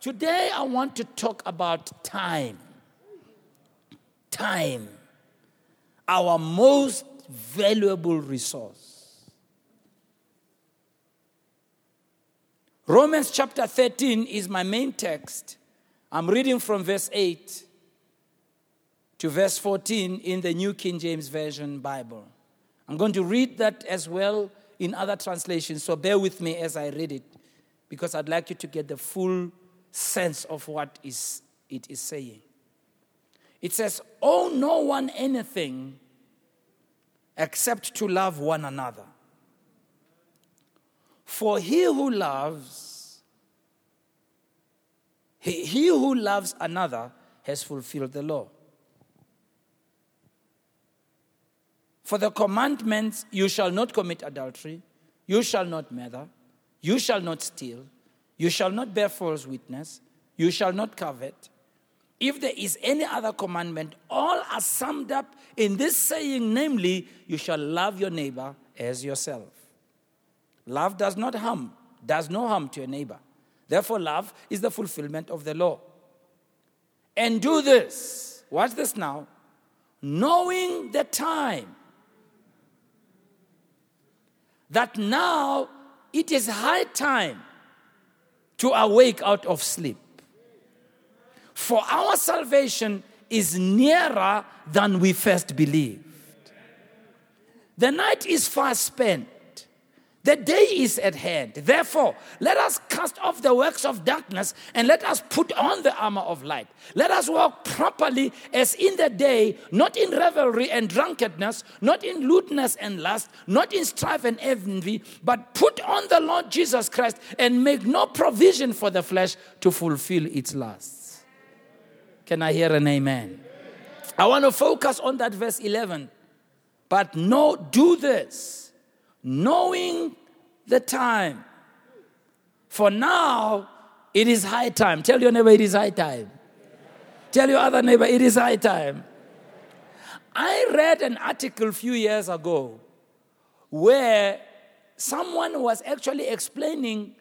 Today, I want to talk about time. Time, our most valuable resource. Romans chapter 13 is my main text. I'm reading from verse 8 to verse 14 in the New King James Version Bible. I'm going to read that as well in other translations, so bear with me as I read it because I'd like you to get the full sense of what is, it is saying. It says, Owe no one anything except to love one another. For he who loves, he, he who loves another has fulfilled the law. For the commandments, you shall not commit adultery, you shall not murder, you shall not steal, you shall not bear false witness, you shall not covet. If there is any other commandment, all are summed up in this saying, namely, you shall love your neighbor as yourself. Love does not harm, does no harm to your neighbor. Therefore, love is the fulfillment of the law. And do this, watch this now, knowing the time that now it is high time to awake out of sleep. For our salvation is nearer than we first believed. The night is far spent the day is at hand. Therefore, let us cast off the works of darkness and let us put on the armor of light. Let us walk properly as in the day, not in revelry and drunkenness, not in lewdness and lust, not in strife and envy, but put on the Lord Jesus Christ and make no provision for the flesh to fulfill its lusts. Can I hear an amen? I want to focus on that verse 11. But no, do this knowing the time. For now, it is high time. Tell your neighbor it is high time. Tell your other neighbor it is high time. I read an article a few years ago where someone was actually explaining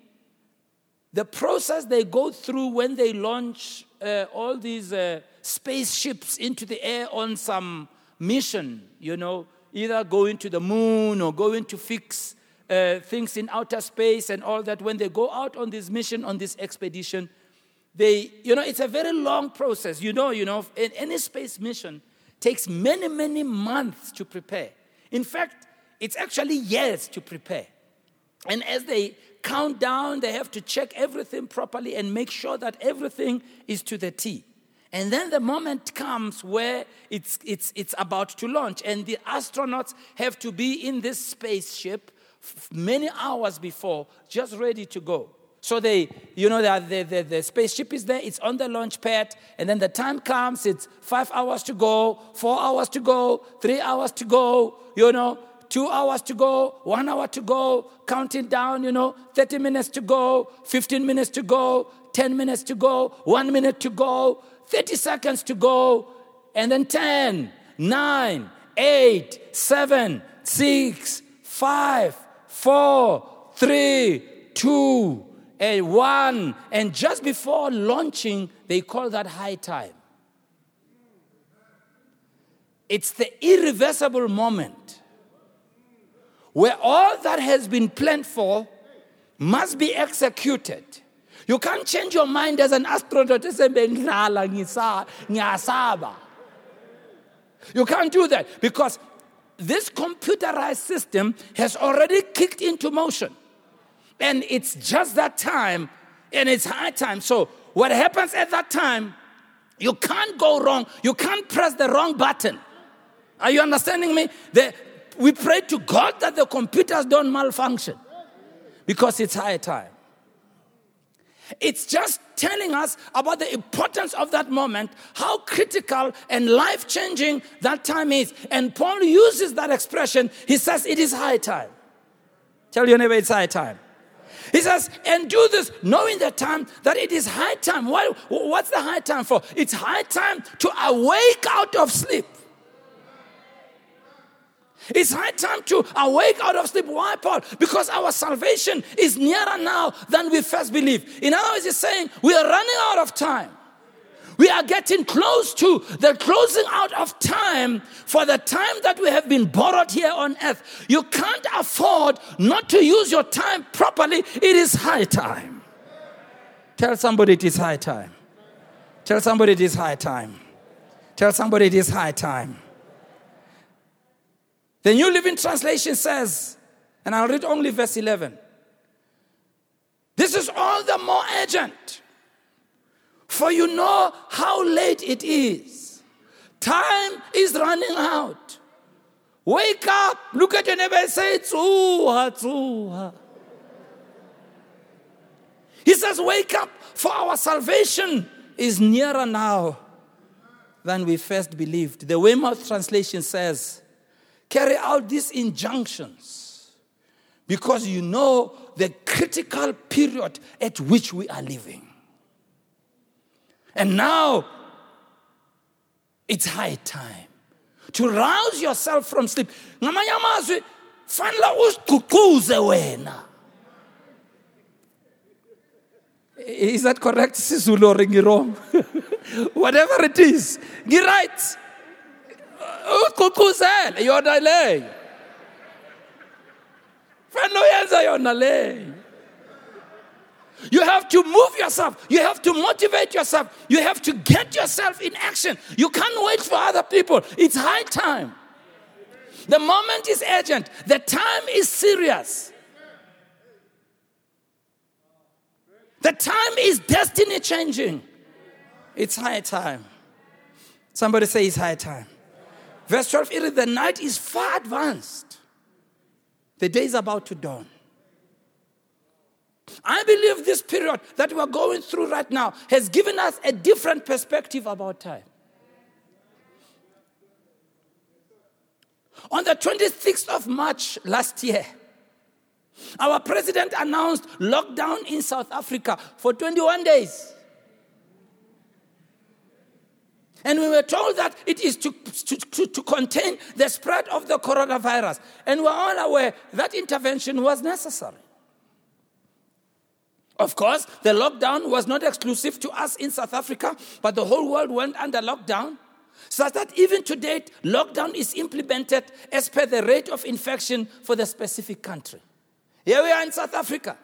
the process they go through when they launch uh, all these uh, spaceships into the air on some mission, you know, either going to the moon or going to fix uh, things in outer space and all that. When they go out on this mission, on this expedition, they, you know, it's a very long process. You know, you know, any space mission takes many, many months to prepare. In fact, it's actually years to prepare. And as they count down, they have to check everything properly and make sure that everything is to the T. And then the moment comes where it's, it's, it's about to launch, and the astronauts have to be in this spaceship many hours before, just ready to go. So they, you know, the, the, the, spaceship is there, it's on the launch pad, and then the time comes, it's five hours to go, four hours to go, three hours to go, you know, two hours to go, one hour to go, counting down, you know, 30 minutes to go, 15 minutes to go, 10 minutes to go, one minute to go, 30 seconds to go, and then 10, 9, 8, 7, 6, 5, 4, 3, 2, and 1. And just before launching, they call that high time. It's the irreversible moment where all that has been planned for must be executed. You can't change your mind as an astronaut. You can't do that because this computerized system has already kicked into motion. And it's just that time, and it's high time. So, what happens at that time, you can't go wrong. You can't press the wrong button. Are you understanding me? The, we pray to God that the computers don't malfunction because it's high time. It's just telling us about the importance of that moment, how critical and life changing that time is. And Paul uses that expression. He says, It is high time. Tell your neighbor it's high time. He says, and do this knowing the time that it is high time. Why, what's the high time for? It's high time to awake out of sleep. It's high time to awake out of sleep. Why, Paul? Because our salvation is nearer now than we first believed. In other words, he's saying we are running out of time. We are getting close to the closing out of time for the time that we have been borrowed here on earth. You can't afford not to use your time properly. It is high time. Tell somebody it is high time. Tell somebody it is high time. Tell somebody it is high time. The New Living Translation says, and I'll read only verse 11. This is all the more urgent, for you know how late it is. Time is running out. Wake up, look at your neighbor and say, Tsuha, tsuha. He says, Wake up, for our salvation is nearer now than we first believed. The Weymouth translation says, carry out these injunctions. Because you know the critical period at which we are living. And now it's high time to rouse yourself from sleep. is that correct? Whatever it is get right uququzele yona leyo fanele uyenza yona leyo you have to move yourself. You have to motivate yourself. You have to get yourself in action. You can't wait for other people. It's high time. The moment is urgent. The time is serious. The time is destiny changing. It's high time. Somebody say it's high time. Verse 12, it is the night is far advanced. The day is about to dawn. I believe this period that we're going through right now has given us a different perspective about time. On the 26th of March last year, our president announced lockdown in South Africa for 21 days. And we were told that it is to, to, to, to, contain the spread of the coronavirus. And we're all aware that intervention was necessary. Of course, the lockdown was not exclusive to us in South Africa, but the whole world went under lockdown. So that even to date, lockdown is implemented as per the rate of infection for the specific country. Here we are in South Africa.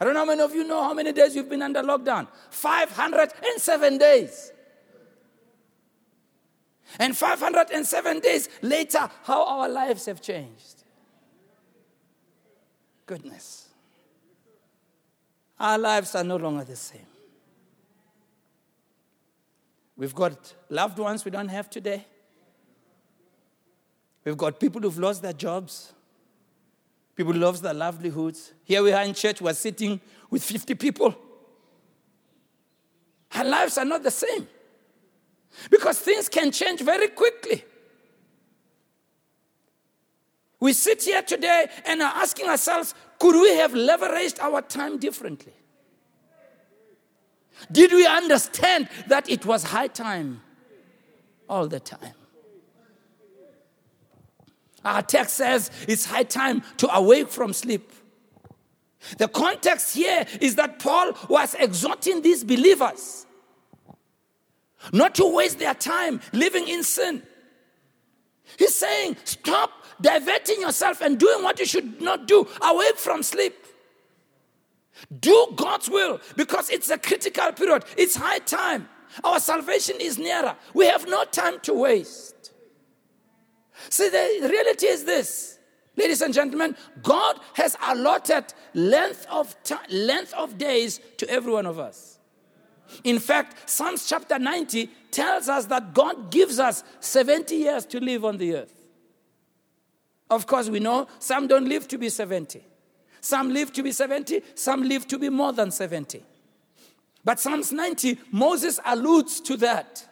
I don't know how many of you know how many days you've been under lockdown. 507 days. And 507 days later, how our lives have changed. Goodness. Our lives are no longer the same. We've got loved ones we don't have today. We've got people who've lost their jobs. People who lost their livelihoods. Here we are in church, we're sitting with 50 people. Our lives are not the same. Because things can change very quickly. We sit here today and are asking ourselves could we have leveraged our time differently? Did we understand that it was high time all the time? Our text says it's high time to awake from sleep. The context here is that Paul was exhorting these believers not to waste their time living in sin. He's saying, stop diverting yourself and doing what you should not do away from sleep. Do God's will because it's a critical period. It's high time. Our salvation is nearer. We have no time to waste. See, the reality is this, ladies and gentlemen God has allotted length of, length of days to every one of us. In fact, Psalms chapter 90 tells us that God gives us 70 years to live on the earth. Of course, we know some don't live to be 70. Some live to be 70, some live to be more than 70. But Psalms 90, Moses alludes to that.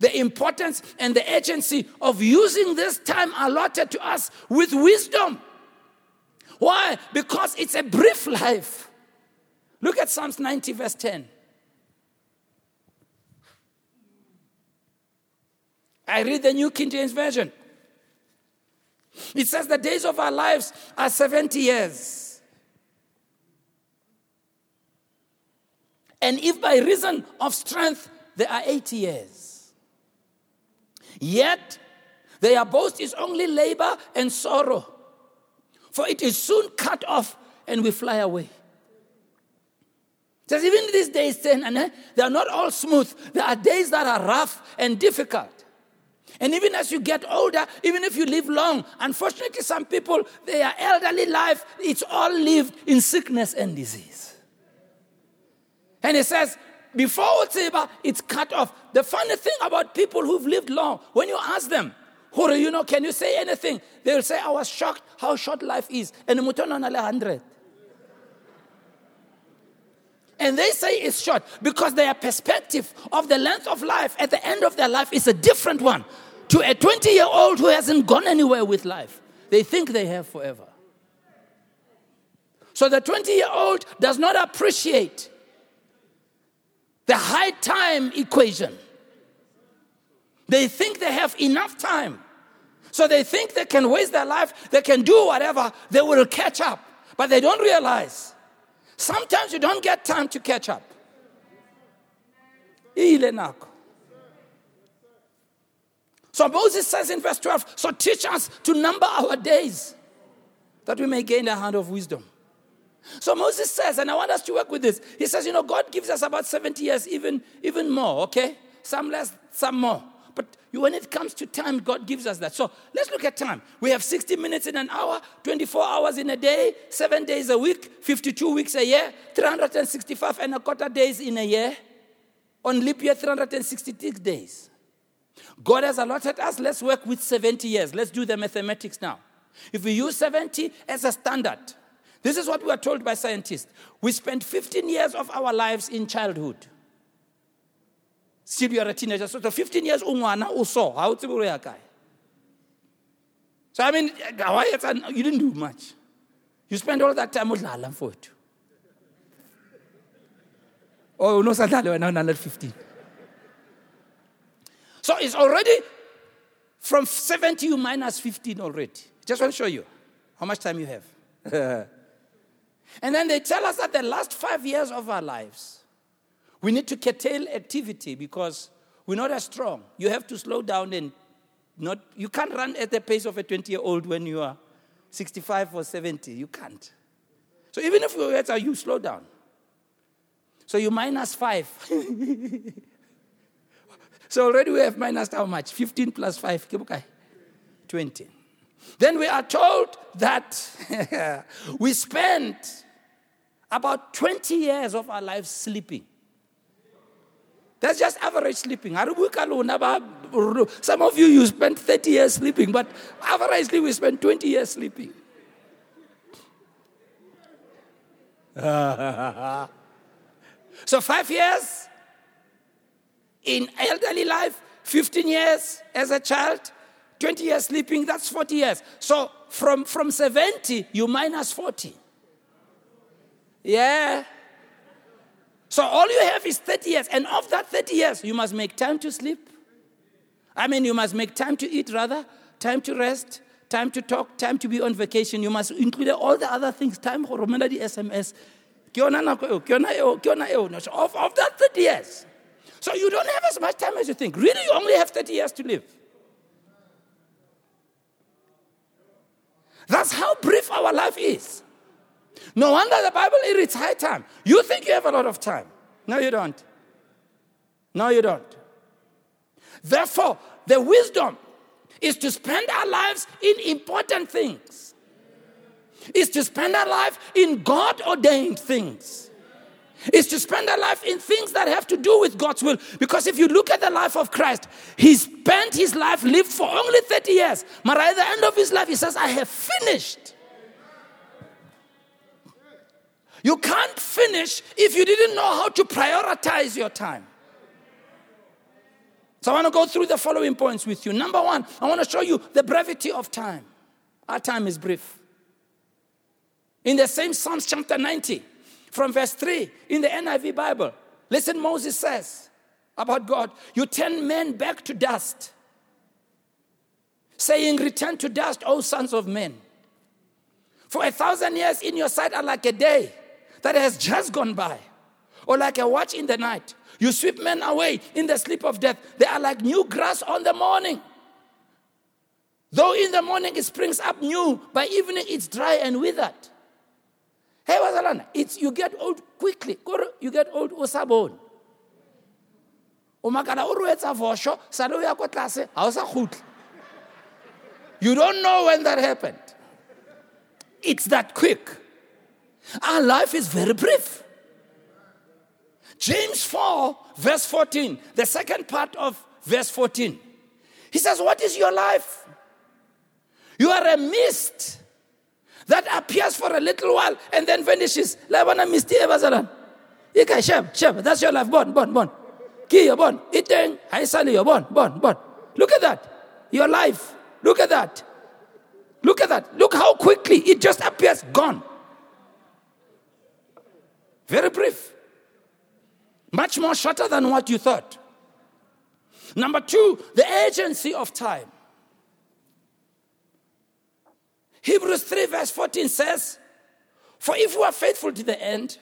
The importance and the agency of using this time allotted to us with wisdom. Why? Because it's a brief life. Look at Psalms 90, verse 10. I read the New King James Version. It says the days of our lives are 70 years. And if by reason of strength they are 80 years, yet their boast is only labor and sorrow, for it is soon cut off and we fly away. Says even these days, eh, they are not all smooth. There are days that are rough and difficult. And even as you get older, even if you live long, unfortunately, some people, their elderly life, it's all lived in sickness and disease. And he says, before Utsiba, it's cut off. The funny thing about people who've lived long, when you ask them, do you know, can you say anything? They'll say, I was shocked how short life is. And Mutono 100. And they say it's short because their perspective of the length of life at the end of their life is a different one to a 20 year old who hasn't gone anywhere with life. They think they have forever. So the 20 year old does not appreciate the high time equation. They think they have enough time. So they think they can waste their life, they can do whatever, they will catch up. But they don't realize Sometimes you don't get time to catch up. So Moses says in verse 12, so teach us to number our days that we may gain the hand of wisdom. So Moses says, and I want us to work with this. He says, you know, God gives us about 70 years, even, even more, okay? Some less, some more. But when it comes to time, God gives us that. So let's look at time. We have 60 minutes in an hour, 24 hours in a day, seven days a week, 52 weeks a year, 365 and a quarter days in a year. On leap year, 366 days. God has allotted us, let's work with 70 years. Let's do the mathematics now. If we use 70 as a standard, this is what we are told by scientists. We spend 15 years of our lives in childhood still you are a teenager. So, 15 years ungwana uso, how to kae. So I mean, you didn't do much. You spend all that time with Lala for it. Oh, no, Sadale, now another 15. So it's already from 70 you minus 15 already. Just want to show you how much time you have. and then they tell us that the last five years of our lives, we need to curtail activity because we're not as strong. You have to slow down and not, you can't run at the pace of a 20 year old when you are 65 or 70. You can't. So even if you're better, you slow down. So you minus five. so already we have minus how much? 15 plus 5. 20. Then we are told that we spent about 20 years of our lives sleeping. That's just average sleeping. Some of you, you spent 30 years sleeping, but averagely we spend 20 years sleeping. so, five years in elderly life, 15 years as a child, 20 years sleeping, that's 40 years. So, from, from 70, you minus 40. Yeah. So all you have is 30 years. And of that 30 years, you must make time to sleep. I mean, you must make time to eat, rather, time to rest, time to talk, time to be on vacation. You must include all the other things, time for remember the SMS. Of, of that 30 years. So you don't have as much time as you think. Really, you only have 30 years to live. That's how brief our life is. No wonder the Bible reads high time. You think you have a lot of time. No, you don't. No, you don't. Therefore, the wisdom is to spend our lives in important things, is to spend our life in God ordained things. Is to spend our life in things that have to do with God's will. Because if you look at the life of Christ, he spent his life, lived for only 30 years. But at the end of his life, he says, I have finished. You can't finish if you didn't know how to prioritize your time. So I want to go through the following points with you. Number one, I want to show you the brevity of time. Our time is brief. In the same Psalms chapter 90, from verse 3 in the NIV Bible, listen, Moses says about God, You turn men back to dust, saying, Return to dust, O sons of men. For a thousand years in your sight are like a day that has just gone by, or like a watch in the night. You sweep men away in the sleep of death. They are like new grass on the morning. Though in the morning it springs up new, by evening it's dry and withered. Hey, Wazalana, it's you get old quickly. You get old usabon. o o you don't know when that happened it's that quick our life is very brief james 4 verse 14 the second part of verse 14 he says what is your life you are a mist that appears for a little while and then vanishes. Labana misti ebazalan. Ika shab, shab. That's your life. Bon, bon, bon. Ki your bon. Iteng. Haisali your bon, bon, bon. Look at that. Your life. Look at that. Look at that. Look how quickly it just appears gone. Very brief. Much more shorter than what you thought. Number two, the agency of time. Hebrews 3, verse 14 says, For if we are faithful to the end,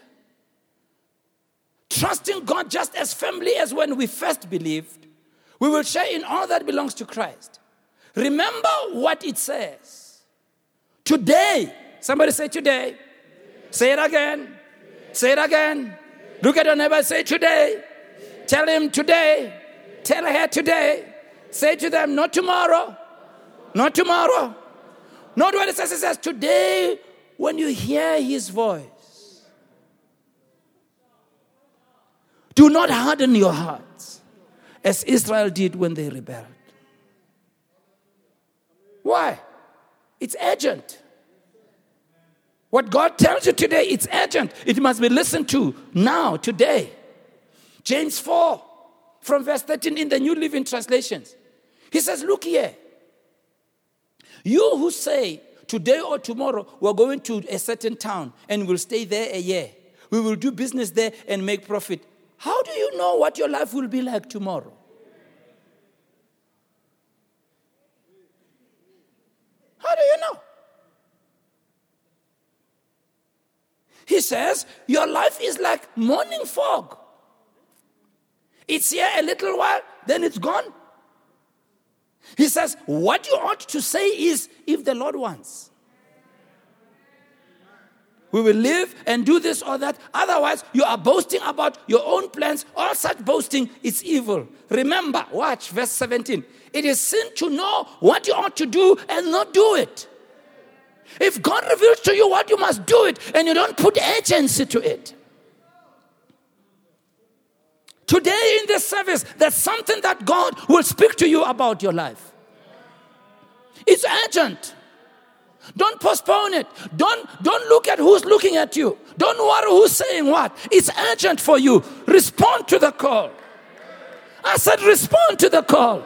trusting God just as firmly as when we first believed, we will share in all that belongs to Christ. Remember what it says. Today, somebody say today. Say it again. Say it again. Look at your neighbor, say today. Tell him today. Tell her today. Say to them, not tomorrow. Not tomorrow. Not what it says. It says, Today, when you hear his voice, do not harden your hearts as Israel did when they rebelled. Why? It's urgent. What God tells you today, it's urgent. It must be listened to now, today. James 4, from verse 13 in the New Living Translations. He says, Look here. You who say, today or tomorrow, we're going to a certain town and we'll stay there a year. We will do business there and make profit. How do you know what your life will be like tomorrow? How do you know? He says, Your life is like morning fog. It's here a little while, then it's gone. He says, What you ought to say is, if the Lord wants. We will live and do this or that. Otherwise, you are boasting about your own plans. All such boasting is evil. Remember, watch verse 17. It is sin to know what you ought to do and not do it. If God reveals to you what you must do it and you don't put agency to it, Today in this service, there's something that God will speak to you about your life. It's urgent. Don't postpone it. Don't, don't look at who's looking at you. Don't worry who's saying what. It's urgent for you. Respond to the call. I said, respond to the call.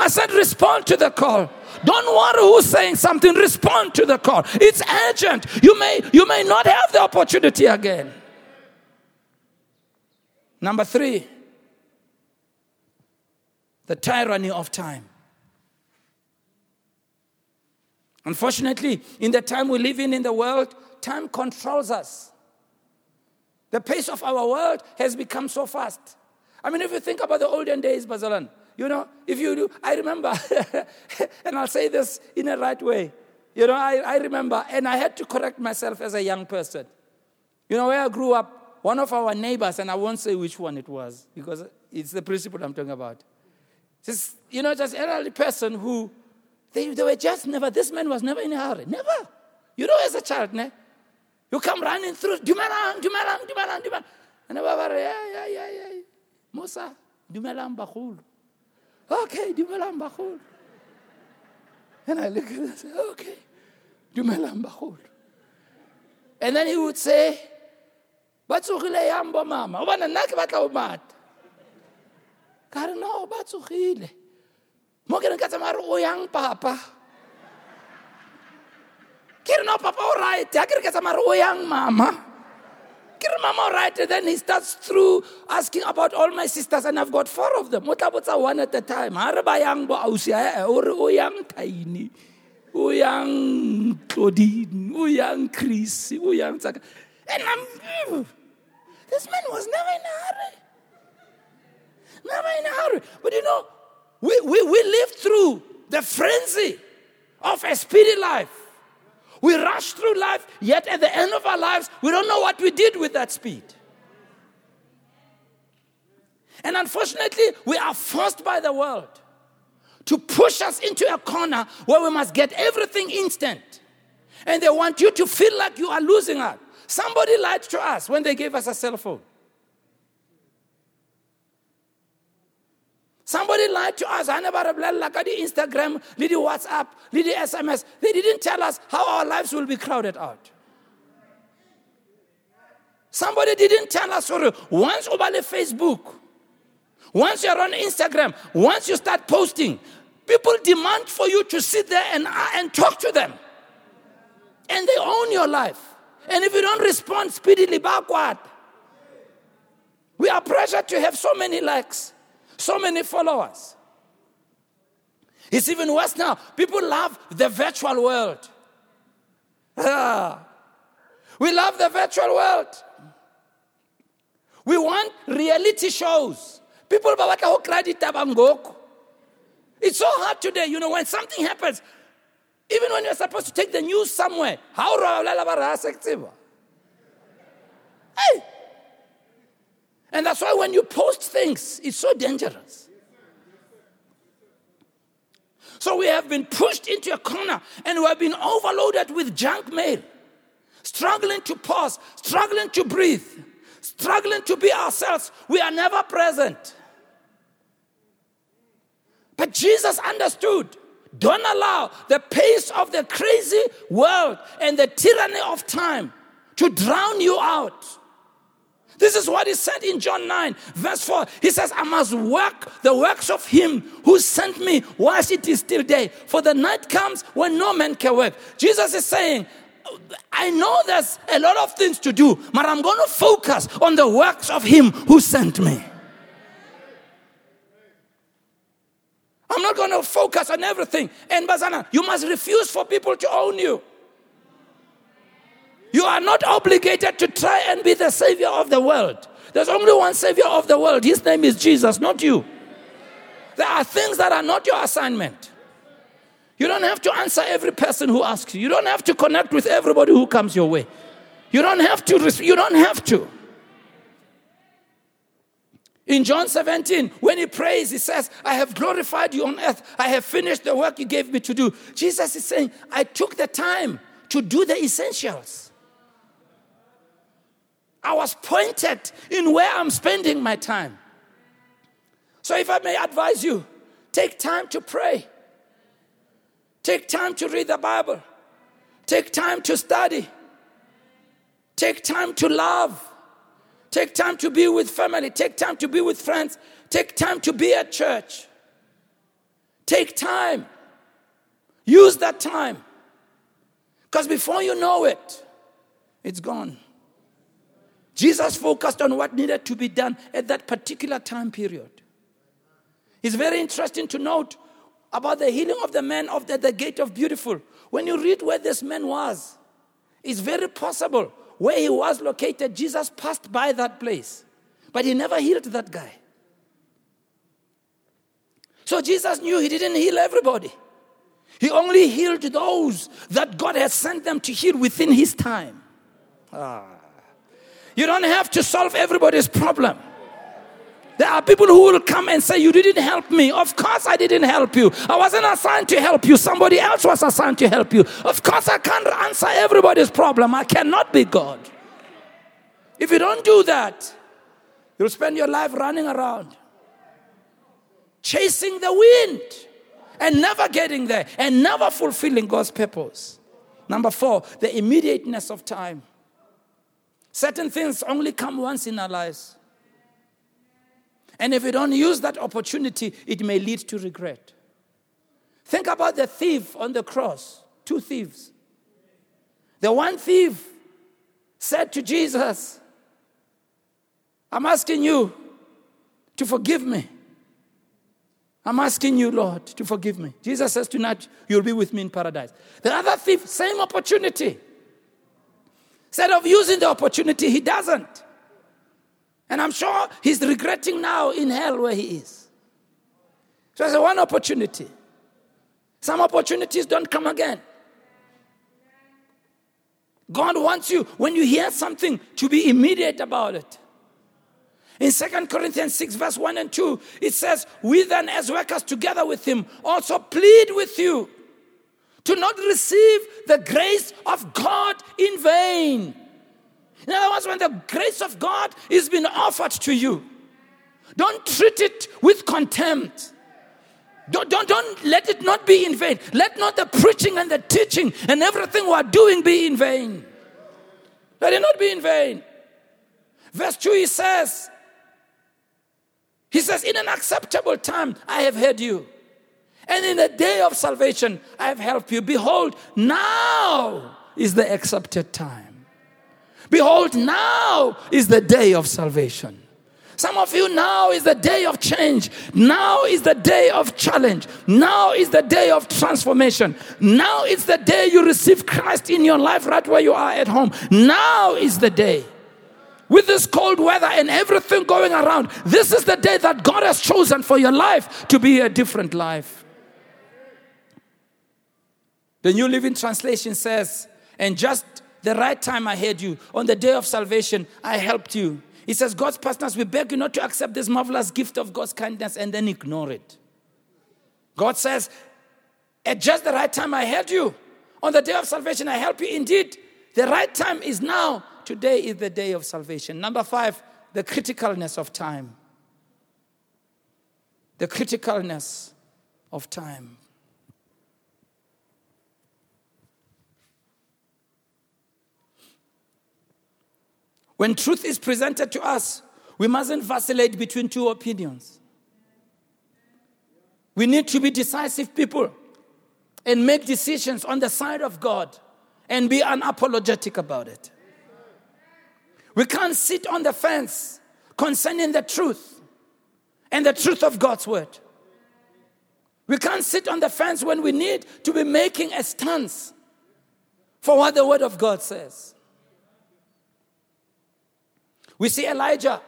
I said, respond to the call. Don't worry who's saying something. Respond to the call. It's urgent. You may, you may not have the opportunity again. Number three, the tyranny of time. Unfortunately, in the time we live in in the world, time controls us. The pace of our world has become so fast. I mean, if you think about the olden days, Bazalan, you know, if you do, I remember, and I'll say this in a right way. You know, I, I remember, and I had to correct myself as a young person. You know, where I grew up, one of our neighbors, and I won't say which one it was, because it's the principle I'm talking about. Just, you know, just an elderly person who, they, they were just never, this man was never in a hurry. Never. You know, as a child, ne? You come running through, dumelang, dumelang, dumelang, dumelang. And the yeah, yeah, yeah, yeah. Musa, dumelang bakul. Okay, dumelang bakul. And I look at him and say, okay, dumelang bakul. And then he would say, batsogile yambo mama. Obana nna ke batla o mata ka re no ba tsogile mo ke reng o papa ke re no papa o right ha ke o mama Mama, right? And then he starts through asking about all my sisters, and I've got four of them. Mutabutsa one at a time. Uyang Claudine, uyang Chris, uyang Zaka. And I'm, mm, this man was never in a hurry. Never in a hurry. But you know, we, we, we lived through the frenzy of a speedy life. We rush through life, yet at the end of our lives, we don't know what we did with that speed. And unfortunately, we are forced by the world to push us into a corner where we must get everything instant. And they want you to feel like you are losing out. Somebody lied to us when they gave us a cell phone. Somebody lied to us. I never like the Instagram, the WhatsApp, the SMS. They didn't tell us how our lives will be crowded out. Somebody didn't tell us, sorry, once over the Facebook, once you're on Instagram, once you start posting, people demand for you to sit there and, uh, and talk to them. And they own your life. And if you don't respond speedily, backward. We are pressured to have so many likes. So many followers. It's even worse now. People love the virtual world. Ah. We love the virtual world. We want reality shows. People It's so hard today, you know, when something happens, even when you're supposed to take the news somewhere, how Hey, and that's why when you post things, it's so dangerous. So we have been pushed into a corner and we have been overloaded with junk mail, struggling to pause, struggling to breathe, struggling to be ourselves. We are never present. But Jesus understood don't allow the pace of the crazy world and the tyranny of time to drown you out. This is what he said in John 9, verse 4. He says, I must work the works of him who sent me whilst it is still day. For the night comes when no man can work. Jesus is saying, I know there's a lot of things to do, but I'm going to focus on the works of him who sent me. I'm not going to focus on everything. And Bazana, you must refuse for people to own you. You are not obligated to try and be the savior of the world. There's only one savior of the world. His name is Jesus, not you. There are things that are not your assignment. You don't have to answer every person who asks you. You don't have to connect with everybody who comes your way. You don't have to. You don't have to. In John 17, when he prays, he says, I have glorified you on earth. I have finished the work you gave me to do. Jesus is saying, I took the time to do the essentials. I was pointed in where I'm spending my time. So, if I may advise you, take time to pray, take time to read the Bible, take time to study, take time to love, take time to be with family, take time to be with friends, take time to be at church. Take time. Use that time. Because before you know it, it's gone. Jesus focused on what needed to be done at that particular time period. It's very interesting to note about the healing of the man of the, the gate of beautiful. When you read where this man was, it's very possible where he was located, Jesus passed by that place, but he never healed that guy. So Jesus knew he didn't heal everybody. He only healed those that God has sent them to heal within his time. Ah. You don't have to solve everybody's problem. There are people who will come and say, You didn't help me. Of course, I didn't help you. I wasn't assigned to help you. Somebody else was assigned to help you. Of course, I can't answer everybody's problem. I cannot be God. If you don't do that, you'll spend your life running around, chasing the wind, and never getting there, and never fulfilling God's purpose. Number four, the immediateness of time. Certain things only come once in our lives. And if we don't use that opportunity, it may lead to regret. Think about the thief on the cross, two thieves. The one thief said to Jesus, I'm asking you to forgive me. I'm asking you, Lord, to forgive me. Jesus says tonight, you'll be with me in paradise. The other thief, same opportunity. Instead of using the opportunity, he doesn't. And I'm sure he's regretting now in hell where he is. So it's one opportunity. Some opportunities don't come again. God wants you, when you hear something, to be immediate about it. In 2 Corinthians 6, verse 1 and 2, it says, We then, as workers together with him, also plead with you to not receive the grace of God in vain. In other words, when the grace of God is being offered to you, don't treat it with contempt. Don't, don't, don't let it not be in vain. Let not the preaching and the teaching and everything we are doing be in vain. Let it not be in vain. Verse 2 he says, He says, In an acceptable time I have heard you, and in the day of salvation I have helped you. Behold, now is the accepted time. Behold, now is the day of salvation. Some of you, now is the day of change. Now is the day of challenge. Now is the day of transformation. Now is the day you receive Christ in your life right where you are at home. Now is the day. With this cold weather and everything going around, this is the day that God has chosen for your life to be a different life. The New Living Translation says, and just the right time I heard you, on the day of salvation, I helped you. It says, God's partners, we beg you not to accept this marvelous gift of God's kindness and then ignore it. God says, at just the right time I heard you. On the day of salvation, I help you. Indeed, the right time is now. Today is the day of salvation. Number five, the criticalness of time. The criticalness of time. When truth is presented to us, we mustn't vacillate between two opinions. We need to be decisive people and make decisions on the side of God and be unapologetic about it. We can't sit on the fence concerning the truth and the truth of God's word. We can't sit on the fence when we need to be making a stance for what the word of God says. We see Elijah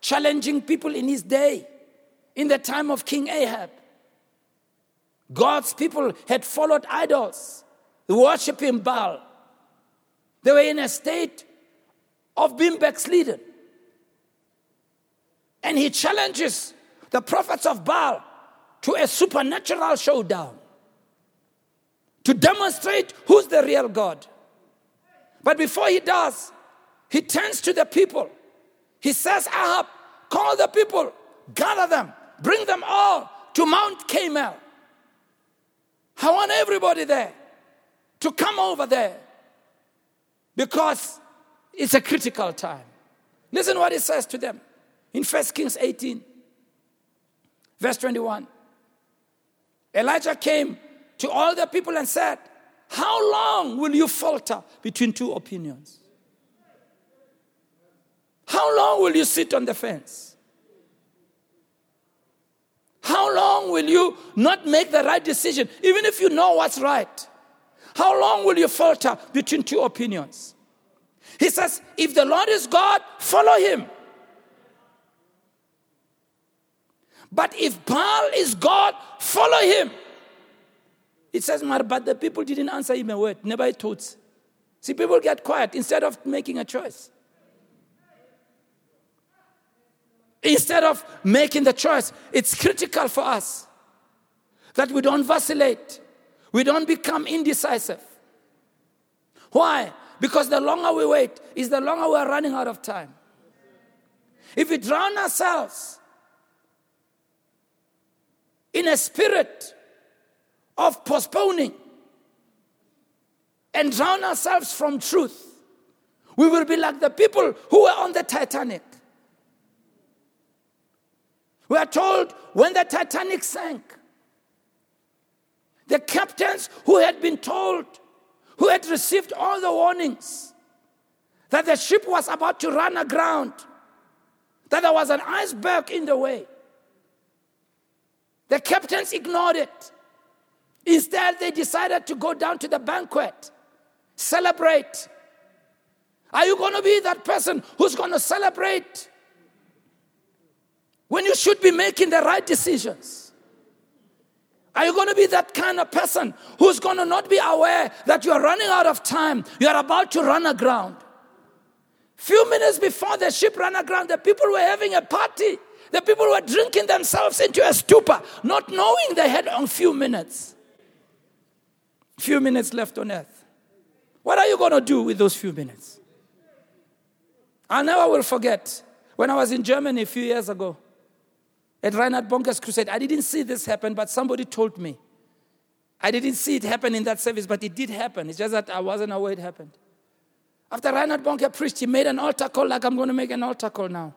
challenging people in his day, in the time of King Ahab. God's people had followed idols, worshiping Baal. They were in a state of being backslidden. And he challenges the prophets of Baal to a supernatural showdown to demonstrate who's the real God. But before he does, he turns to the people he says, Ahab, call the people, gather them, bring them all to Mount Carmel. I want everybody there to come over there because it's a critical time. Listen what he says to them in 1 Kings 18, verse 21. Elijah came to all the people and said, How long will you falter between two opinions? How long will you sit on the fence? How long will you not make the right decision, even if you know what's right? How long will you falter between two opinions? He says, if the Lord is God, follow him. But if Baal is God, follow him. It says, but the people didn't answer him a word, never a thought. See, people get quiet instead of making a choice. Instead of making the choice, it's critical for us that we don't vacillate, we don't become indecisive. Why? Because the longer we wait, is the longer we're running out of time. If we drown ourselves in a spirit of postponing and drown ourselves from truth, we will be like the people who were on the Titanic. We are told when the Titanic sank, the captains who had been told, who had received all the warnings that the ship was about to run aground, that there was an iceberg in the way. The captains ignored it. Instead, they decided to go down to the banquet, celebrate. Are you going to be that person who's going to celebrate when you should be making the right decisions? Are you going to be that kind of person who's going to not be aware that you are running out of time? You are about to run aground. Few minutes before the ship ran aground, the people were having a party. The people were drinking themselves into a stupor, not knowing they had a few minutes. Few minutes left on earth. What are you going to do with those few minutes? I never will forget when I was in Germany a few years ago at Reinhard Bonnke's crusade. I didn't see this happen, but somebody told me. I didn't see it happen in that service, but it did happen. It's just that I wasn't aware it happened. After Reinhard Bonnke preached, he made an altar call like I'm going to make an altar call now.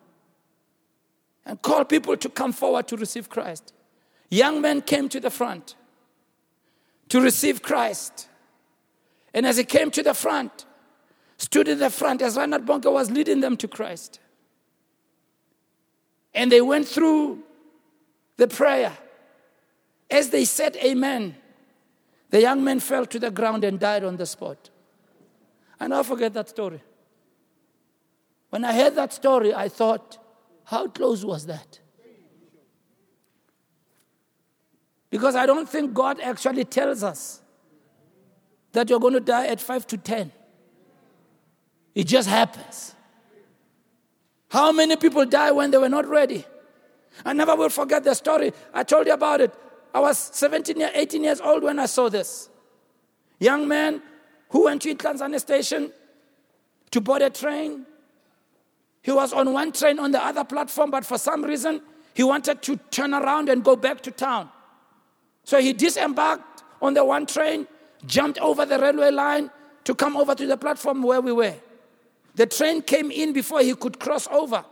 And call people to come forward to receive Christ. Young men came to the front to receive Christ. And as he came to the front, stood in the front as Reinhard Bonnke was leading them to Christ. And they went through the prayer. As they said amen, the young man fell to the ground and died on the spot. And I forget that story. When I heard that story, I thought, how close was that? Because I don't think God actually tells us that you're going to die at 5 to 10. It just happens. How many people die when they were not ready? I never will forget the story. I told you about it. I was 17, 18 years old when I saw this. Young man who went to Tanzania station to board a train. He was on one train on the other platform, but for some reason, he wanted to turn around and go back to town. So he disembarked on the one train, jumped over the railway line to come over to the platform where we were. The train came in before he could cross over.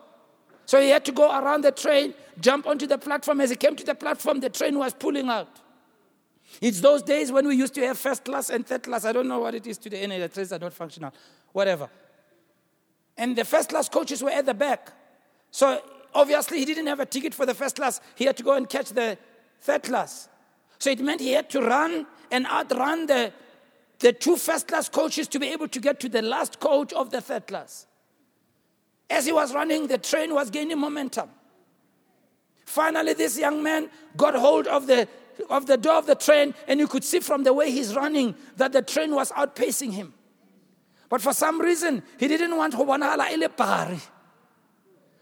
So he had to go around the train, jump onto the platform. As he came to the platform, the train was pulling out. It's those days when we used to have first class and third class. I don't know what it is today. Any the trains are not functional. Whatever. And the first class coaches were at the back. So obviously he didn't have a ticket for the first class. He had to go and catch the third class. So it meant he had to run and outrun the, the two first class coaches to be able to get to the last coach of the third class. As he was running, the train was gaining momentum. Finally, this young man got hold of the of the door of the train, and you could see from the way he's running that the train was outpacing him. But for some reason, he didn't want to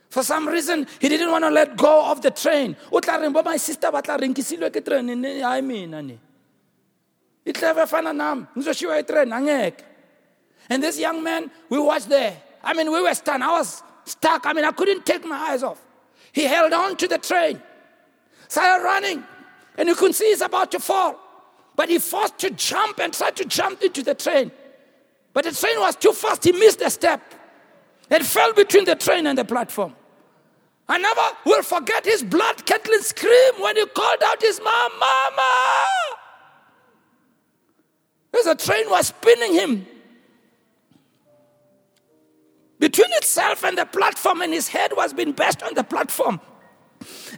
For some reason, he didn't want to let go of the train. my sister mean, and this young man we watched there i mean we were stunned i was stuck i mean i couldn't take my eyes off he held on to the train started running and you can see he's about to fall. But he forced to jump and tried to jump into the train. But the train was too fast, he missed a step and fell between the train and the platform. I never will forget his blood curdling scream when he called out his mom, Mama! As the train was spinning him between itself and the platform, and his head was being bashed on the platform.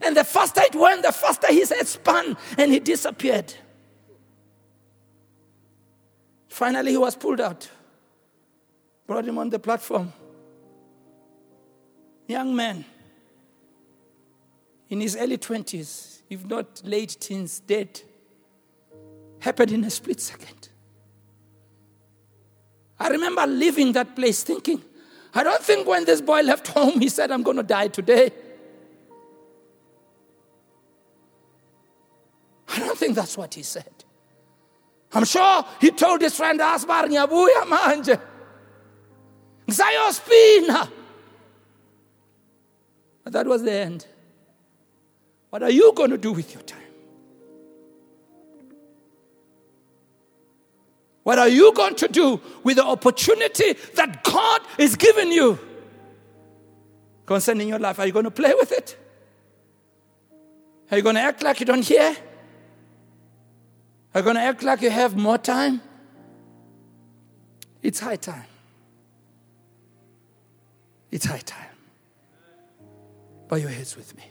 And the faster it went, the faster his head spun and he disappeared. Finally, he was pulled out, brought him on the platform. Young man, in his early 20s, if not late teens, dead. Happened in a split second. I remember leaving that place thinking, I don't think when this boy left home, he said, I'm going to die today. I don't think that's what he said. I'm sure he told his friend Asbar ngiyabuya manje. Ngisayospina. But that was the end. What are you going to do with your time? What are you going to do with the opportunity that God is giving you concerning your life? Are you going to play with it? Are you going to act like you don't hear? Are you going to act like you have more time? It's high time. It's high time. Bow your heads with me.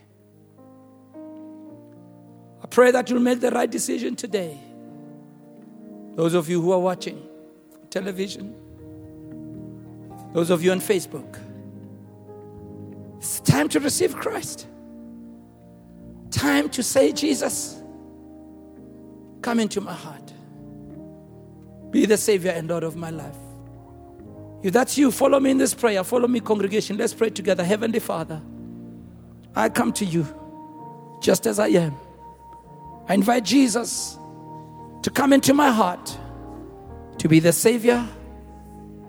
I pray that you'll make the right decision today. Those of you who are watching television, those of you on Facebook, it's time to receive Christ. Time to say, Jesus, come into my heart. Be the Savior and Lord of my life. If that's you, follow me in this prayer. Follow me, congregation. Let's pray together. Heavenly Father, I come to you just as I am. I invite Jesus to come into my heart to be the Savior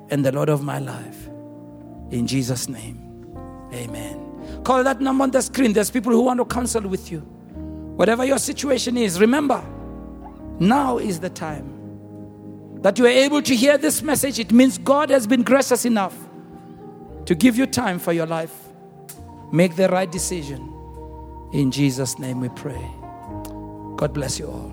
and the Lord of my life. In Jesus' name, amen. Call that number on the screen. There's people who want to counsel with you. Whatever your situation is, remember, now is the time that you are able to hear this message. It means God has been gracious enough to give you time for your life. Make the right decision. In Jesus' name we pray. God bless you all.